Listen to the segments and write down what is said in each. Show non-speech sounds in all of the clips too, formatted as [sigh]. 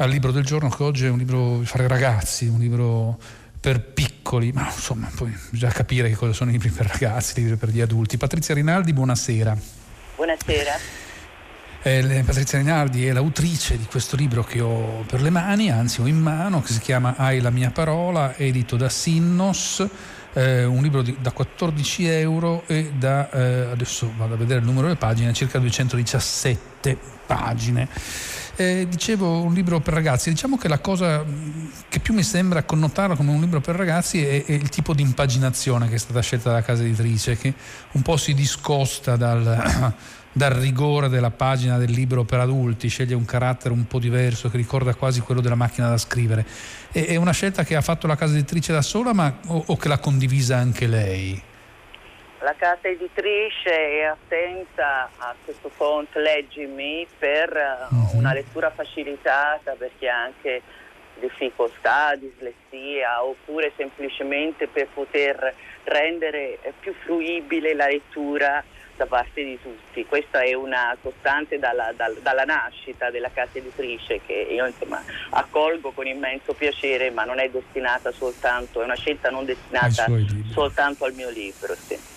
al libro del giorno che oggi è un libro per ragazzi, un libro per piccoli, ma insomma poi bisogna capire che cosa sono i libri per ragazzi, i libri per gli adulti. Patrizia Rinaldi, buonasera. Buonasera. Eh, Patrizia Rinaldi è l'autrice di questo libro che ho per le mani, anzi ho in mano, che si chiama Hai la mia parola, edito da Sinnos eh, un libro di, da 14 euro e da, eh, adesso vado a vedere il numero delle pagine, circa 217 pagine. Eh, dicevo un libro per ragazzi, diciamo che la cosa che più mi sembra connotarlo come un libro per ragazzi è, è, il tipo di impaginazione che è stata scelta dalla casa editrice, che un po' si discosta dal [coughs] dal rigore della pagina del libro per adulti, sceglie un carattere un po' diverso che ricorda quasi quello della macchina da scrivere. È, è una scelta che ha fatto la casa editrice da sola ma, o, o, che l'ha condivisa anche lei? La casa editrice è attenta a questo font Leggimi per uh-huh. una lettura facilitata perché ha anche difficoltà, dislessia oppure semplicemente per poter rendere più fruibile la lettura da parte di tutti. Questa è una costante dalla, dal, dalla nascita della casa editrice che io insomma, accolgo con immenso piacere, ma non è destinata soltanto, è una scelta non destinata soltanto al mio libro. Sì.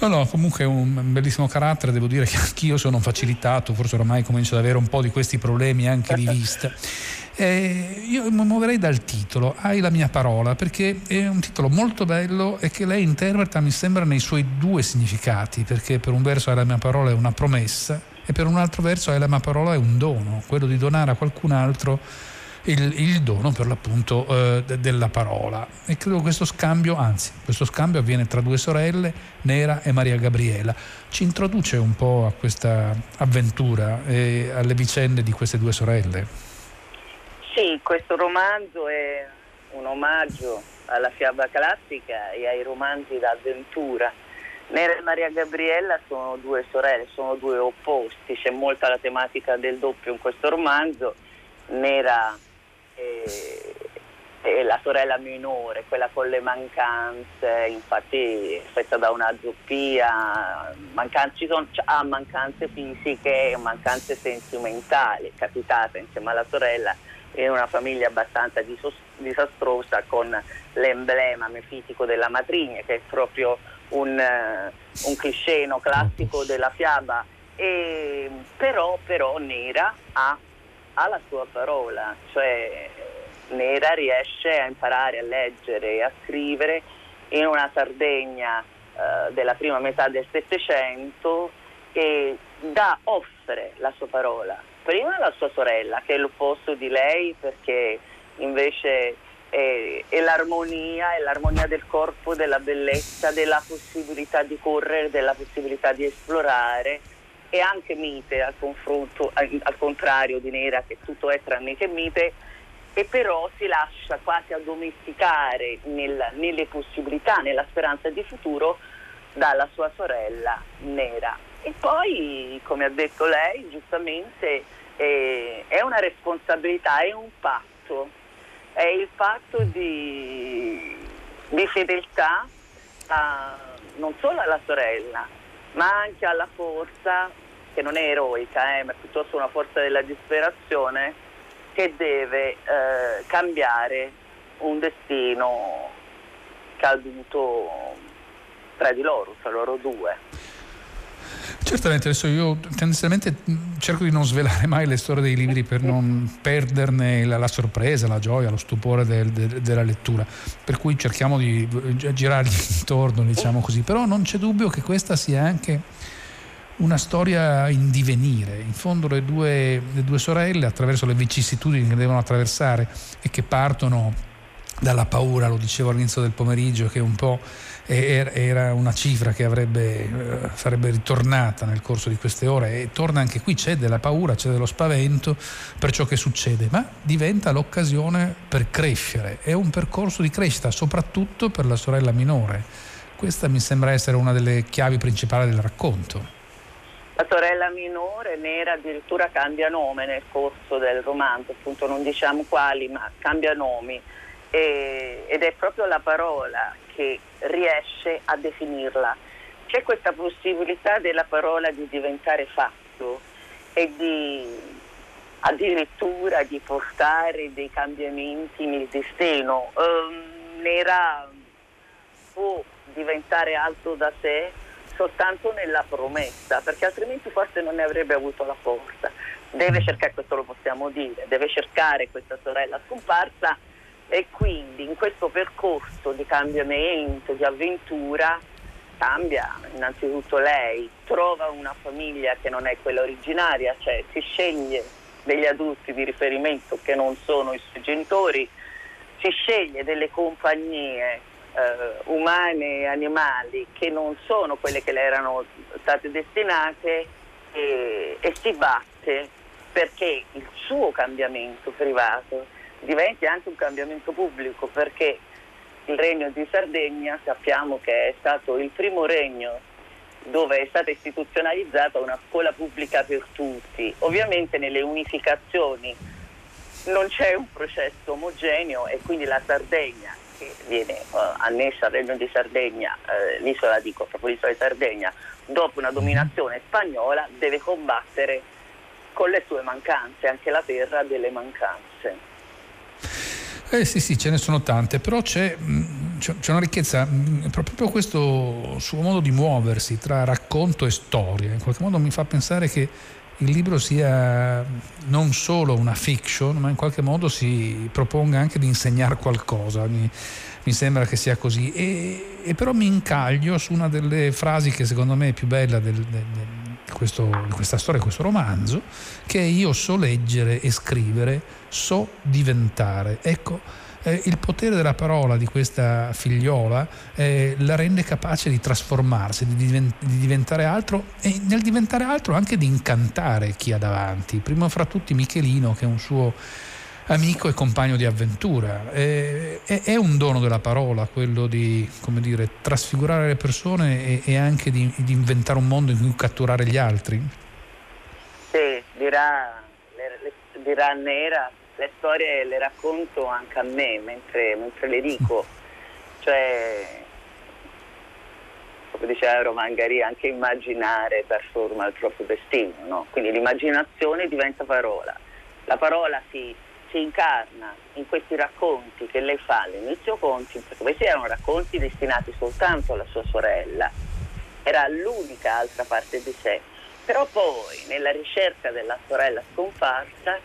No, no, comunque è un bellissimo carattere, devo dire che anch'io sono facilitato, forse oramai comincio ad avere un po' di questi problemi anche di vista. Eh, io mi muoverei dal titolo, Hai la mia parola, perché è un titolo molto bello e che lei interpreta, mi sembra, nei suoi due significati, perché per un verso Hai la mia parola è una promessa e per un altro verso Hai la mia parola è un dono, quello di donare a qualcun altro il, il dono per l'appunto eh, de, della parola. E credo che questo scambio, anzi, questo scambio avviene tra due sorelle, Nera e Maria Gabriela. Ci introduce un po' a questa avventura e alle vicende di queste due sorelle. Sì, questo romanzo è un omaggio alla fiaba classica e ai romanzi d'avventura. Nera e Maria Gabriella sono due sorelle, sono due opposti, c'è molta la tematica del doppio in questo romanzo. Nera è, è la sorella minore, quella con le mancanze, infatti è fatta da una zoppia, mancanze, sono, ha mancanze fisiche e mancanze sentimentali, capitata insieme alla sorella in una famiglia abbastanza disastrosa con l'emblema mefitico della matrigna che è proprio un, uh, un cliché classico della fiaba. E, però, però Nera ha, ha, la sua parola cioè Nera riesce a imparare a leggere e a scrivere in una Sardegna uh, della prima metà del Settecento e da offre la sua parola. Prima la sua sorella, che è l'opposto di lei perché invece è, è, l'armonia, è l'armonia del corpo, della bellezza, della possibilità di correre, della possibilità di esplorare e anche mite al confronto, al contrario di Nera che tutto è tranne che mite e però si lascia quasi addomesticare nel, nelle possibilità, nella speranza di futuro dalla sua sorella Nera. E poi, come ha detto lei, giustamente, eh, è una responsabilità, è un patto, è il patto di, di fedeltà a, non solo alla sorella, ma anche alla forza, che non è eroica, eh, ma piuttosto una forza della disperazione, che deve eh, cambiare un destino caduto tra di loro, tra loro due. Certamente, adesso io tendenzialmente cerco di non svelare mai le storie dei libri per non perderne la, la sorpresa, la gioia, lo stupore del, de, della lettura, per cui cerchiamo di girargli [laughs] intorno, diciamo così, però non c'è dubbio che questa sia anche una storia in divenire. In fondo le due, le due sorelle, attraverso le vicissitudini che devono attraversare e che partono dalla paura, lo dicevo all'inizio del pomeriggio, che un po' era una cifra che avrebbe, eh, sarebbe ritornata nel corso di queste ore e torna anche qui, c'è della paura, c'è dello spavento per ciò che succede, ma diventa l'occasione per crescere, è un percorso di crescita soprattutto per la sorella minore. Questa mi sembra essere una delle chiavi principali del racconto. La sorella minore, Nera, addirittura cambia nome nel corso del romanzo, appunto non diciamo quali, ma cambia nomi e, ed è proprio la parola che riesce a definirla. C'è questa possibilità della parola di diventare fatto e di, addirittura di portare dei cambiamenti nel destino. Um, Nera può diventare altro da sé soltanto nella promessa, perché altrimenti forse non ne avrebbe avuto la forza. Deve cercare, questo lo possiamo dire, deve cercare questa sorella scomparsa e quindi in questo percorso di cambiamento, di avventura, cambia innanzitutto lei, trova una famiglia che non è quella originaria, cioè si sceglie degli adulti di riferimento che non sono i suoi genitori, si sceglie delle compagnie eh, umane e animali che non sono quelle che le erano state destinate e, e si batte perché il suo cambiamento privato diventi anche un cambiamento pubblico perché il regno di Sardegna sappiamo che è stato il primo regno dove è stata istituzionalizzata una scuola pubblica per tutti. Ovviamente nelle unificazioni non c'è un processo omogeneo e quindi la Sardegna che viene uh, annessa al Regno di Sardegna, uh, l'isola dico proprio l'isola di Sardegna, dopo una dominazione spagnola deve combattere con le sue mancanze, anche la terra delle mancanze. Eh sì, sì, ce ne sono tante, però c'è, mm, c'è una ricchezza, mm, proprio questo suo modo di muoversi tra racconto e storia, in qualche modo mi fa pensare che il libro sia non solo una fiction, ma in qualche modo si proponga anche di insegnare qualcosa. Mi, mi sembra che sia così. E, e, però mi incaglio su una delle frasi che secondo me è più bella del, del, del, questo, questa storia, questo romanzo, che io so leggere e scrivere, so diventare. Ecco, eh, il potere della parola di questa figliola eh, la rende capace di trasformarsi, di, divent- di, diventare altro e nel diventare altro anche di incantare chi ha davanti. Prima fra tutti Michelino che è un suo amico e compagno di avventura. Eh, è, è, un dono della parola quello di dire, trasfigurare le persone e, e anche di, di, inventare un mondo in cui catturare gli altri? Sì, dirà, dirà Nera le storie le racconto anche a me mentre, mentre le dico, cioè come diceva Romangari, anche immaginare trasforma il proprio destino, no? quindi l'immaginazione diventa parola, la parola si, si, incarna in questi racconti che lei fa all'inizio conti, perché questi erano racconti destinati soltanto alla sua sorella, era l'unica altra parte di sé, però poi nella ricerca della sorella scomparsa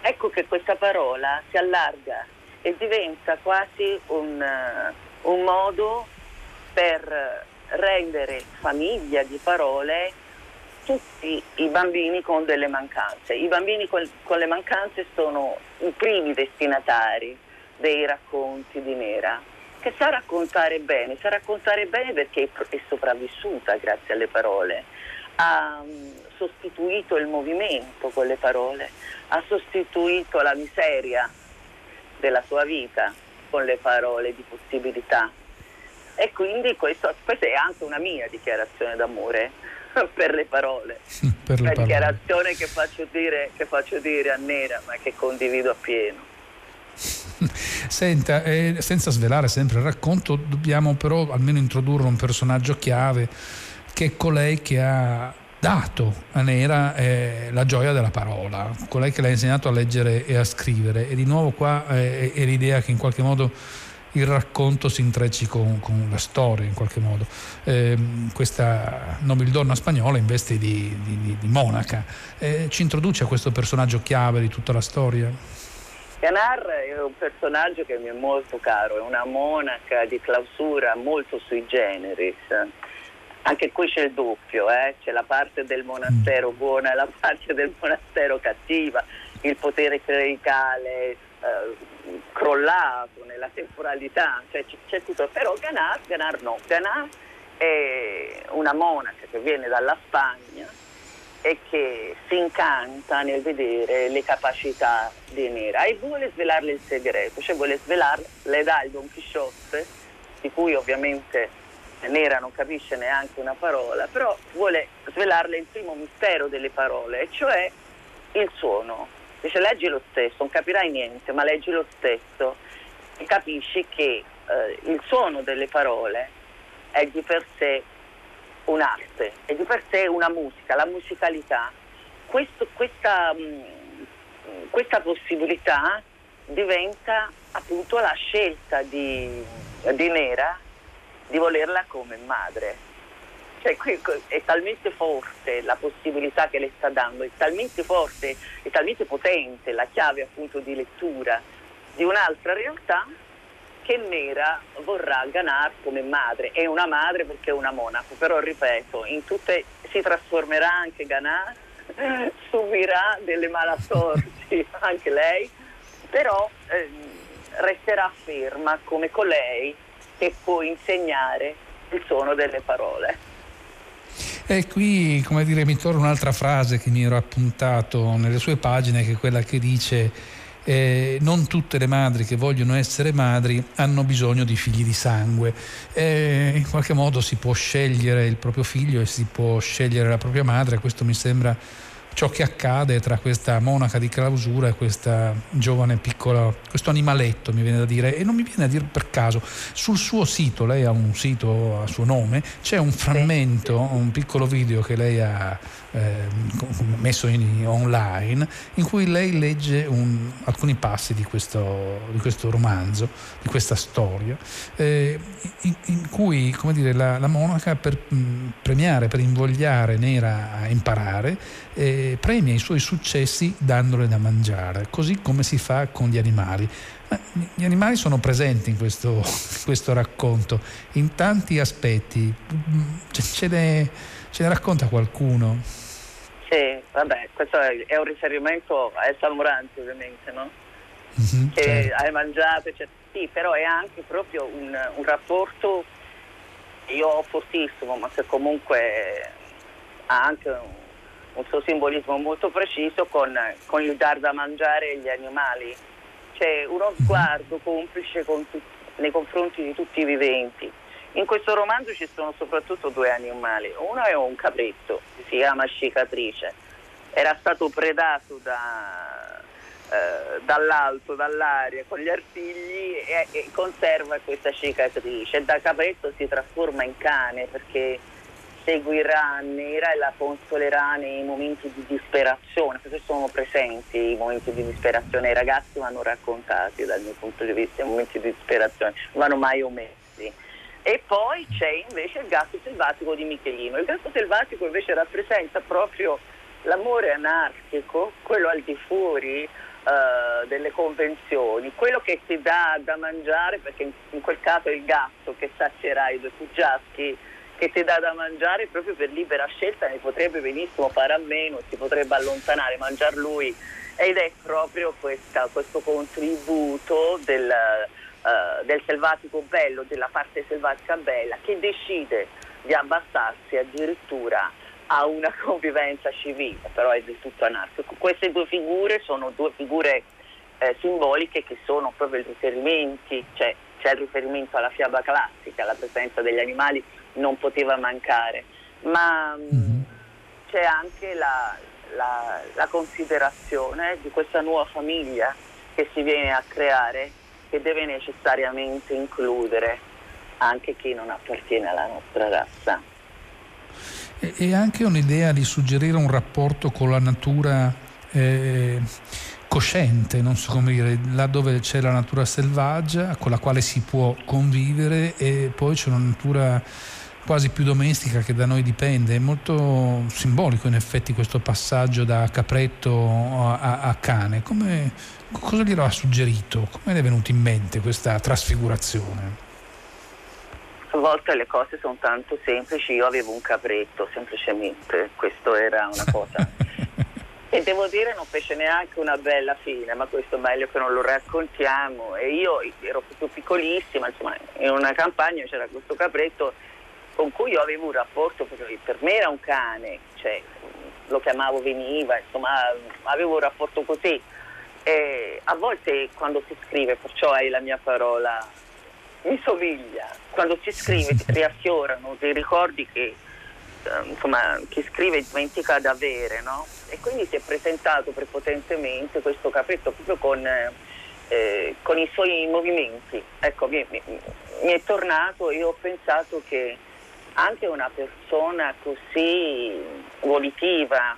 ecco che questa parola si allarga e diventa quasi un, uh, un modo per rendere famiglia di parole tutti i bambini con delle mancanze. I bambini con, con, le mancanze sono i primi destinatari dei racconti di Nera, che sa raccontare bene, sa raccontare bene perché è sopravvissuta grazie alle parole. Ha um, sostituito il movimento con le parole, ha sostituito la miseria della sua vita con le parole di possibilità. E quindi questo, questa è anche una mia dichiarazione d'amore [laughs] per le parole. per le parole. dichiarazione che faccio, dire, che faccio dire a Nera, ma che condivido appieno. [laughs] Senta, eh, senza svelare sempre il racconto, dobbiamo però almeno introdurre un personaggio chiave che è colei che ha dato a Nera eh, la gioia della parola, colei che l'ha insegnato a leggere e a scrivere. E di nuovo qua eh, è l'idea che in qualche modo il racconto si intrecci con, con la storia in qualche modo. Eh, questa nobildonna spagnola in veste di, di, di monaca eh, ci introduce a questo personaggio chiave di tutta la storia. Canar è un personaggio che mi è molto caro, è una monaca di clausura molto sui generis anche qui c'è il doppio, eh? c'è la parte del monastero mm. buona e la [laughs] parte del monastero cattiva, il potere clericale eh, crollato nella temporalità, cioè c'è, tutto, però Ganar, Ganar no, Ganar è una monaca che viene dalla Spagna e che si incanta nel vedere le capacità di Nera e vuole svelarle il segreto, cioè vuole svelarle, il Don Chisciotte, di cui ovviamente Nera non capisce neanche una parola, però vuole svelarle il primo mistero delle parole, cioè il suono. Dice leggi lo stesso, non capirai niente, ma leggi lo stesso e capisci che eh, il suono delle parole è di per sé un'arte, è di per sé una musica, la musicalità. Questo, questa, mh, questa possibilità diventa appunto la scelta di, di Nera di volerla come madre. Cioè, è talmente forte la possibilità che le sta dando, è talmente forte, è talmente potente la chiave appunto di lettura di un'altra realtà che Nera vorrà Ganar come madre. È una madre perché è una monaco, però ripeto, in tutte, si trasformerà anche Ganar, [laughs] subirà delle malasorti [laughs] anche lei, però eh, resterà ferma come colei che può insegnare il suono delle parole. E qui, come dire, mi torna un'altra frase che mi ero appuntato nelle sue pagine, che è quella che dice eh, non tutte le madri che vogliono essere madri hanno bisogno di figli di sangue. Eh, in qualche modo si può scegliere il proprio figlio e si può scegliere la propria madre, questo mi sembra ciò che accade tra questa monaca di clausura e questa giovane piccola, questo animaletto mi viene da dire, e non mi viene a dire per caso, sul suo sito, lei ha un sito a suo nome, c'è un frammento, un piccolo video che lei ha eh, messo in, online, in cui lei legge un, alcuni passi di questo, di questo, romanzo, di questa storia, eh, in, in, cui dire, la, la, monaca per mh, premiare, per invogliare Nera a imparare, eh, premia i suoi successi dandole da mangiare, così come si fa con gli animali. Gli animali sono presenti in questo, [laughs] questo racconto in tanti aspetti. Ce ne, ce ne racconta qualcuno? Sì, vabbè, questo è, un riferimento a Salmoranti ovviamente, no? Mm-hmm, che certo. hai mangiato, eccetera. Sì, però è anche proprio un, un rapporto io ho fortissimo, ma che comunque ha anche un, un suo simbolismo molto preciso con, con, il dar da mangiare agli animali. C'è uno mhm. sguardo complice tu, nei confronti di tutti i viventi. In questo romanzo ci sono soprattutto due animali. Uno è un capretto, si chiama Cicatrice. Era stato predato da, eh, dall'alto, dall'aria, con gli artigli e, e conserva questa cicatrice. Da capretto si trasforma in cane perché seguirà Nera e la consolerà nei momenti di disperazione, perché sono presenti i momenti di disperazione, i ragazzi vanno raccontati dal mio punto di vista, i momenti di disperazione, vanno mai omessi. E poi c'è invece il gatto selvatico di Michelino. Il gatto selvatico invece rappresenta proprio l'amore anarchico, quello al di fuori uh, delle convenzioni, quello che si dà da mangiare, perché in, quel caso è il gatto che sazierà i due fuggiaschi che ti dà da mangiare proprio per libera scelta, ne potrebbe benissimo fare a meno, si potrebbe allontanare, mangiare lui ed è proprio questa, questo contributo del, uh, del selvatico bello, della parte selvatica bella, che decide di abbassarsi addirittura a una [laughs] convivenza civile, però è del tutto anarchico. Queste due figure sono due figure eh, simboliche che sono proprio i riferimenti, cioè c'è il riferimento alla fiaba classica, la presenza degli animali non poteva mancare, ma mm-hmm. c'è anche la, la, la considerazione di questa nuova famiglia che si viene a creare, che deve necessariamente includere anche chi non appartiene alla nostra razza. E anche un'idea di suggerire un rapporto con la natura eh, cosciente, non so come dire, là dove c'è la natura selvaggia con la quale si può convivere e poi c'è una natura quasi più domestica che da noi dipende. È molto simbolico in effetti questo passaggio da capretto a, a cane. Come, cosa glielo ha suggerito? Come le è venuta in mente questa trasfigurazione? A volte le cose sono tanto semplici, io avevo un capretto semplicemente, questo era una cosa. [laughs] e devo dire non fece neanche una bella fine, ma questo è meglio che non lo raccontiamo. E io ero proprio piccolissima, insomma, in una campagna c'era questo capretto con cui io avevo un rapporto, per me era un cane, cioè, lo chiamavo veniva, insomma avevo un rapporto così. E a volte quando si scrive, perciò hai la mia parola, mi somiglia, quando si scrive [laughs] riaffiorano dei ricordi che eh, insomma, chi scrive dimentica di avere, no? E quindi si è presentato prepotentemente questo capretto proprio con, eh, con i suoi movimenti. Ecco, mi, mi, mi è tornato e ho pensato che anche una persona così volitiva,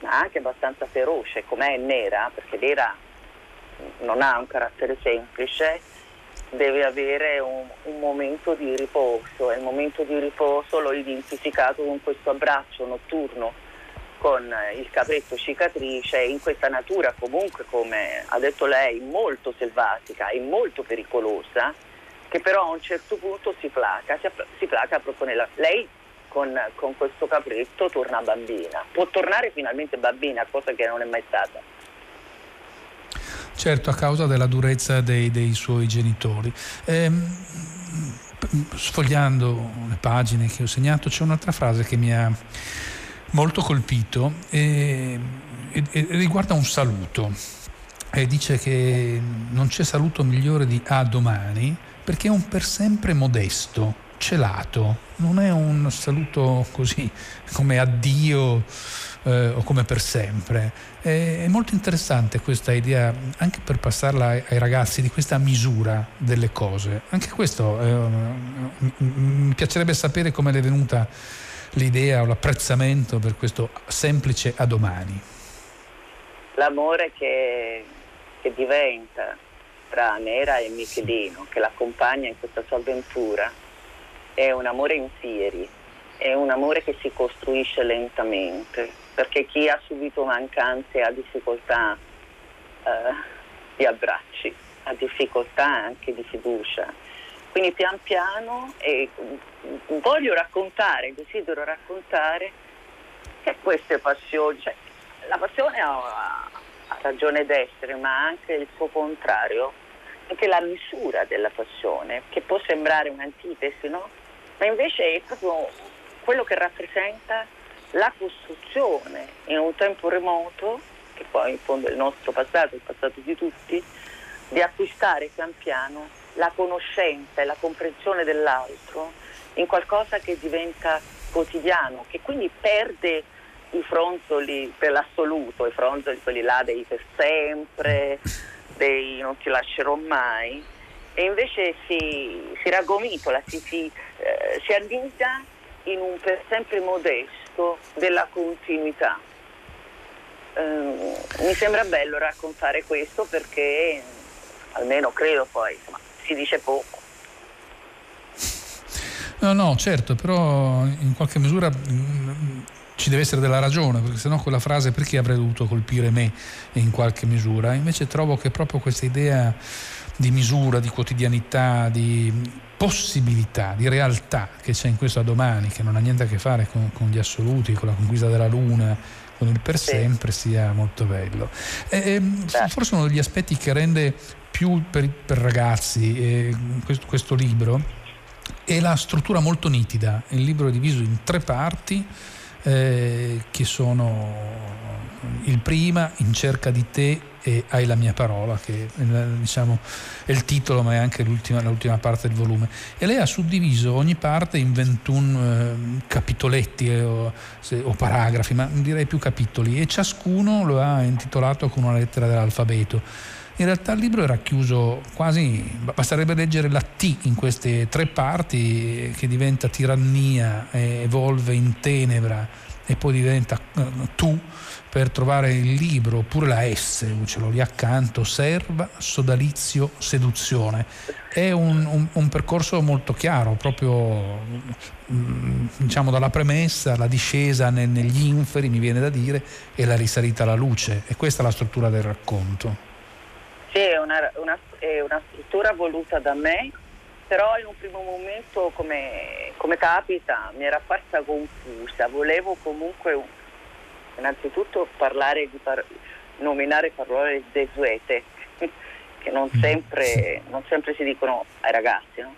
ma anche abbastanza feroce, com'è nera, perché nera non ha un carattere semplice, deve avere un, un, momento di riposo. E il momento di riposo l'ho identificato con questo abbraccio notturno con il capretto cicatrice in questa natura comunque come ha detto lei molto selvatica e molto pericolosa che però a un certo punto si placa, si, si placa proprio nella... Lei con, con questo capretto torna bambina, può tornare finalmente bambina, cosa che non è mai stata. Certo, a causa della durezza dei, dei suoi genitori. Ehm, sfogliando le pagine che ho segnato c'è un'altra frase che mi ha molto colpito e, e, e riguarda un saluto. E dice che non c'è saluto migliore di a domani perché è un per sempre modesto, celato, non è un saluto così come addio eh, o come per sempre. È, è, molto interessante questa idea, anche per passarla ai, ai, ragazzi, di questa misura delle cose. Anche questo eh, mi piacerebbe sapere come è venuta l'idea o l'apprezzamento per questo semplice a domani. L'amore che, che diventa tra Nera e Michelino, che l'accompagna in questa sua avventura, è un amore in fieri, è un amore che si costruisce lentamente, perché chi ha subito mancanze ha difficoltà eh, di abbracci, ha difficoltà anche di fiducia. Quindi pian piano e voglio raccontare, desidero raccontare che queste passioni, cioè, la passione ha ragione d'essere, ma anche il suo contrario, anche la misura della passione, che può sembrare un'antitesi, no? Ma invece è proprio quello che rappresenta la costruzione in un tempo remoto, che poi in fondo è il nostro passato, il passato di tutti, di acquistare pian piano la conoscenza e la comprensione dell'altro in qualcosa che diventa quotidiano, che quindi perde i fronzoli per l'assoluto, i fronzoli quelli là dei per sempre, [laughs] dei non ti lascerò mai, e invece si, si raggomitola, si, si, eh, si annida in un per sempre modesto della continuità. Eh, mi sembra bello raccontare questo perché, almeno credo poi, insomma, si dice poco. No, no, certo, però in qualche misura mm, ci deve essere della ragione, perché sennò quella frase perché avrei dovuto colpire me in qualche misura? Invece trovo che proprio questa idea di misura, di quotidianità, di possibilità, di realtà che c'è in questo a domani, che non ha niente a che fare con, con gli assoluti, con la conquista della Luna, con il per sempre, sia molto bello. E, e, forse uno degli aspetti che rende più per, per ragazzi eh, questo, questo libro è la struttura molto nitida. Il libro è diviso in tre parti eh, che sono il prima, In cerca di te e Hai la mia parola, che diciamo, è il titolo ma è anche l'ultima, l'ultima parte del volume. E lei ha suddiviso ogni parte in 21 eh, capitoletti eh, o, se, o, paragrafi, ma direi più capitoli, e ciascuno lo ha intitolato con una lettera dell'alfabeto. In realtà il libro era chiuso quasi, basterebbe leggere la T in queste tre parti che diventa tirannia, evolve in tenebra e poi diventa uh, tu per trovare il libro, oppure la S, ce l'ho lì accanto, serva, sodalizio, seduzione. È un, un, un percorso molto chiaro, proprio mm, diciamo dalla premessa, la discesa negli inferi, mi viene da dire, e la risalita alla luce. E questa è la struttura del racconto. Sì, è una, una, è una struttura voluta da me, però in un primo momento, come, come capita, mi era apparsa confusa. Volevo comunque innanzitutto parlare di par- nominare parole desuete, [laughs] che non mm. sempre, non sempre, si dicono ai ragazzi. No?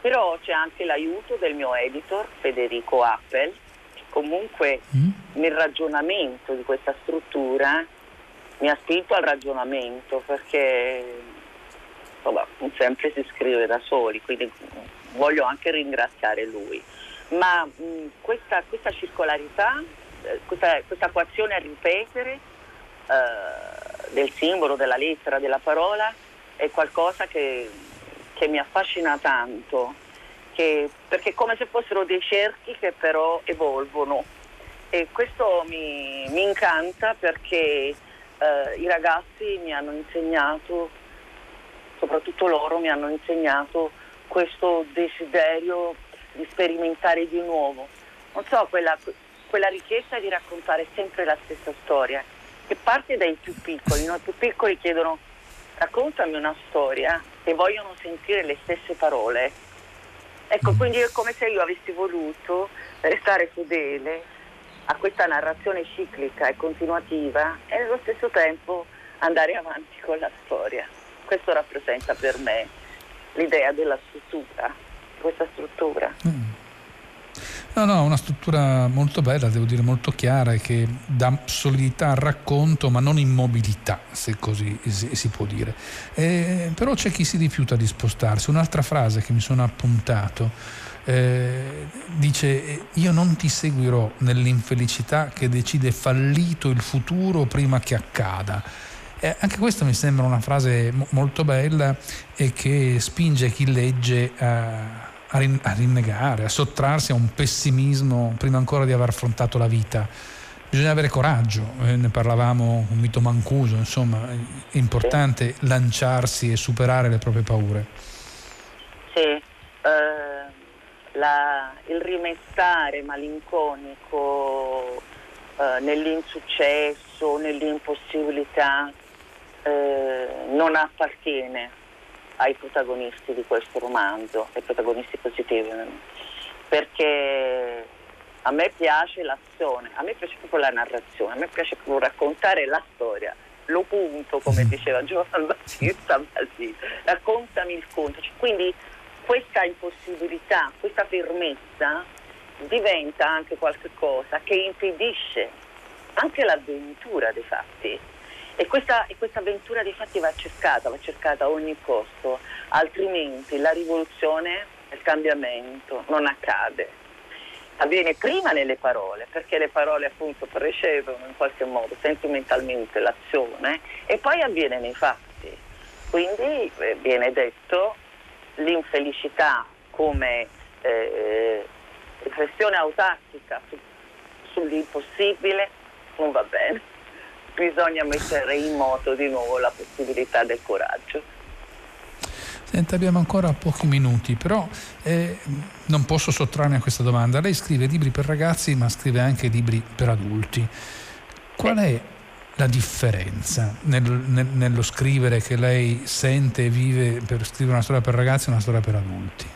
Però c'è anche l'aiuto del mio editor Federico Appel, che comunque mm. nel ragionamento di questa struttura mi ha spinto al ragionamento perché insomma, non sempre si scrive da soli, quindi voglio anche ringraziare lui. Ma mh, questa, questa, circolarità, eh, questa, questa equazione a ripetere eh, del simbolo, della lettera, della parola è qualcosa che, che mi affascina tanto, che, perché è come se fossero dei cerchi che però evolvono E questo mi, mi incanta perché eh, i ragazzi mi hanno insegnato, soprattutto loro mi hanno insegnato questo desiderio di sperimentare di nuovo. Non so, quella, quella richiesta di raccontare sempre la stessa storia, che parte dai più piccoli. No? I più piccoli chiedono raccontami una storia e vogliono sentire le stesse parole. Ecco, quindi è come se io avessi voluto restare fedele a questa narrazione ciclica e continuativa e nello stesso tempo andare avanti con la storia. Questo rappresenta per me l'idea della struttura, questa struttura. Mm. No, no, una struttura molto bella, devo dire molto chiara che dà solidità al racconto ma non immobilità, se così si, può dire. Eh, però c'è chi si rifiuta di spostarsi. Un'altra frase che mi sono appuntato eh, dice io non ti seguirò nell'infelicità che decide fallito il futuro prima che accada. Eh, anche questa mi sembra una frase mo- molto bella e che spinge chi legge a a, rin- a rinnegare, a sottrarsi a un pessimismo prima ancora di aver affrontato la vita. Bisogna avere coraggio, eh, ne parlavamo un mito mancuso, insomma, è importante lanciarsi e superare le proprie paure. Sì, eh, la, il rimestare malinconico eh, nell'insuccesso, nell'impossibilità, eh, non appartiene ai protagonisti di questo romanzo, ai protagonisti positivi, perché a me piace l'azione, a me piace proprio la narrazione, a me piace proprio raccontare la storia, lo punto come [laughs] diceva Giovanni Battista Basile, raccontami il conto, cioè, quindi questa impossibilità, questa fermezza diventa anche qualcosa che impedisce anche l'avventura dei fatti e questa, e questa avventura di fatti va cercata, va cercata a ogni costo, altrimenti la rivoluzione, il cambiamento non accade. Avviene prima nelle parole, perché le parole appunto precedono in qualche modo sentimentalmente l'azione e poi avviene nei fatti. Quindi eh, viene detto l'infelicità come eh, riflessione autarchica su, sull'impossibile non va bene bisogna mettere in moto di nuovo la possibilità del coraggio. Senta, abbiamo ancora pochi minuti, però eh, non posso sottrarmi a questa domanda. Lei scrive libri per ragazzi, ma scrive anche libri per adulti. Qual è la differenza nel, nel, nello scrivere che lei sente e vive per scrivere una storia per ragazzi e una storia per adulti?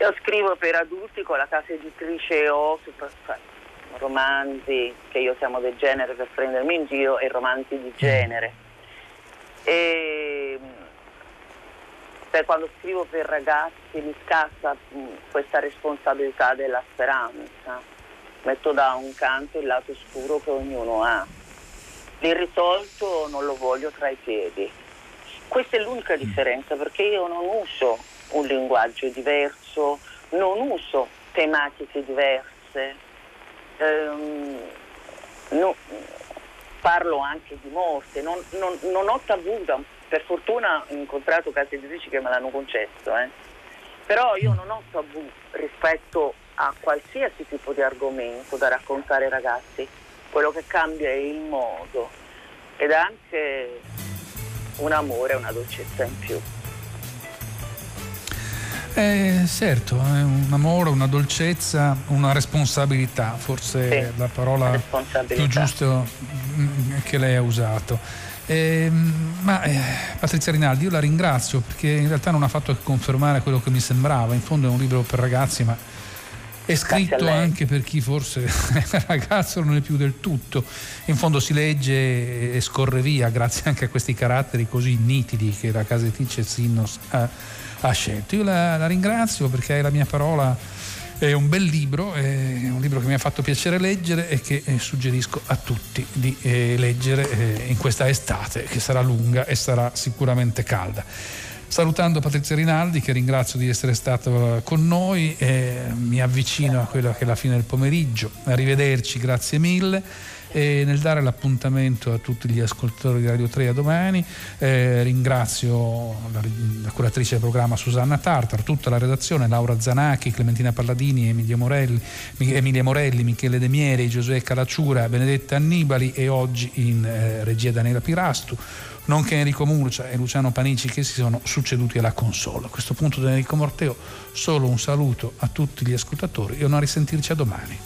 Io scrivo per adulti con la casa editrice O, romanzi che io chiamo del genere per prendermi in giro e romanzi di genere. E per quando scrivo per ragazzi mi scassa questa responsabilità della speranza, metto da un canto il lato scuro che ognuno ha. L'irrisolto non lo voglio tra i piedi. Questa è l'unica differenza perché io non uso un linguaggio diverso, non uso tematiche diverse, ehm, no, parlo anche di morte, non, non, non, ho tabù, per fortuna ho incontrato case editrici che me l'hanno concesso, eh. però io non ho tabù rispetto a qualsiasi tipo di argomento da raccontare ai ragazzi, quello che cambia è il modo ed anche un amore, una dolcezza in più. Eh, certo, è un amore, una dolcezza, una responsabilità, forse sì, è la parola più giusta mm, che lei ha usato. Eh, ma eh, Patrizia Rinaldi, io la ringrazio perché in realtà non ha fatto che confermare quello che mi sembrava. In fondo è un libro per ragazzi, ma è scritto anche per chi forse [laughs] ragazzo non è più del tutto. In fondo si legge e scorre via, grazie anche a questi caratteri così nitidi che la casa editrice Sinnos ha ha scelto. Io la, la ringrazio perché è la mia parola è un bel libro, è un libro che mi ha fatto piacere leggere e che eh, suggerisco a tutti di eh, leggere eh, in questa estate che sarà lunga e sarà sicuramente calda. Salutando Patrizia Rinaldi che ringrazio di essere stato con noi, mi avvicino a quella che è la fine del pomeriggio. Arrivederci, grazie mille e nel dare l'appuntamento a tutti gli ascoltatori di Radio 3 a domani eh, ringrazio la, la, curatrice del programma Susanna Tartar, tutta la redazione, Laura Zanacchi, Clementina Palladini, Emilia Morelli, Emilia Morelli Michele De Mieri, Giosuè Calacciura, Benedetta Annibali e oggi in eh, regia Daniela Pirastu nonché Enrico Murcia e Luciano Panici che si sono succeduti alla console. A questo punto da Enrico Morteo solo un saluto a tutti gli ascoltatori e una risentirci a domani.